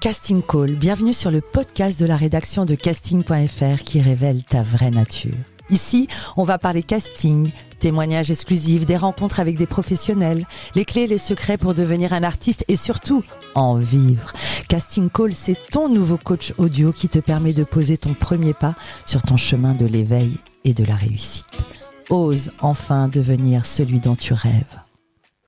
Casting Call, bienvenue sur le podcast de la rédaction de casting.fr qui révèle ta vraie nature. Ici, on va parler casting, témoignages exclusifs, des rencontres avec des professionnels, les clés les secrets pour devenir un artiste et surtout en vivre. Casting Call, c'est ton nouveau coach audio qui te permet de poser ton premier pas sur ton chemin de l'éveil et de la réussite. Ose enfin devenir celui dont tu rêves.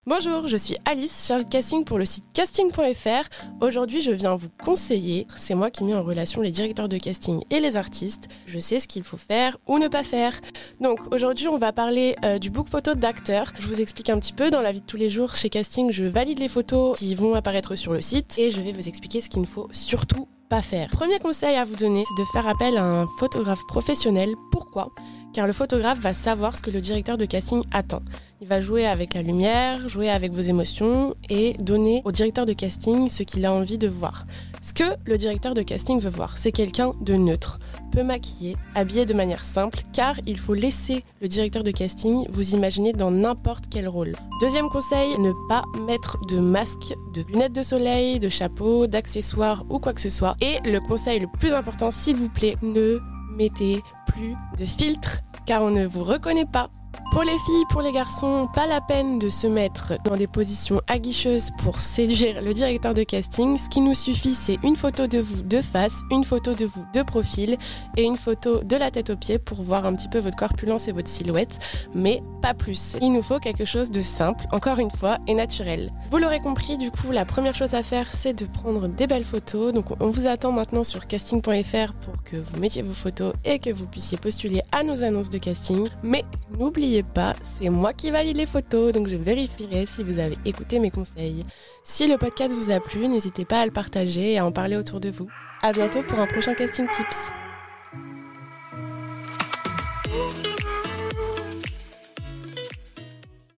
Bonjour, je suis Alice, chargée de casting pour le site casting.fr. Aujourd'hui, je viens vous conseiller. C'est moi qui mets en relation les directeurs de casting et les artistes. Je sais ce qu'il faut faire ou ne pas faire. Donc aujourd'hui, on va parler euh, du book photo d'acteurs. Je vous explique un petit peu. Dans la vie de tous les jours, chez Casting, je valide les photos qui vont apparaître sur le site et je vais vous expliquer ce qu'il ne faut surtout pas faire. Premier conseil à vous donner, c'est de faire appel à un photographe professionnel. Pourquoi? Car le photographe va savoir ce que le directeur de casting attend. Il va jouer avec la lumière, jouer avec vos émotions et donner au directeur de casting ce qu'il a envie de voir. Ce que le directeur de casting veut voir, c'est quelqu'un de neutre, peu maquillé, habillé de manière simple, car il faut laisser le directeur de casting vous imaginer dans n'importe quel rôle. Deuxième conseil, ne pas mettre de masque, de lunettes de soleil, de chapeau, d'accessoires ou quoi que ce soit. Et le conseil le plus important, s'il vous plaît, ne mettez plus de filtre car on ne vous reconnaît pas. Pour les filles, pour les garçons, pas la peine de se mettre dans des positions aguicheuses pour séduire le directeur de casting. Ce qui nous suffit, c'est une photo de vous de face, une photo de vous de profil et une photo de la tête aux pieds pour voir un petit peu votre corpulence et votre silhouette, mais pas plus. Il nous faut quelque chose de simple, encore une fois, et naturel. Vous l'aurez compris, du coup, la première chose à faire, c'est de prendre des belles photos. Donc, on vous attend maintenant sur casting.fr pour que vous mettiez vos photos et que vous puissiez postuler à nos annonces de casting. Mais n'oubliez pas, c'est moi qui valide les photos, donc je vérifierai si vous avez écouté mes conseils. Si le podcast vous a plu, n'hésitez pas à le partager et à en parler autour de vous. À bientôt pour un prochain casting tips.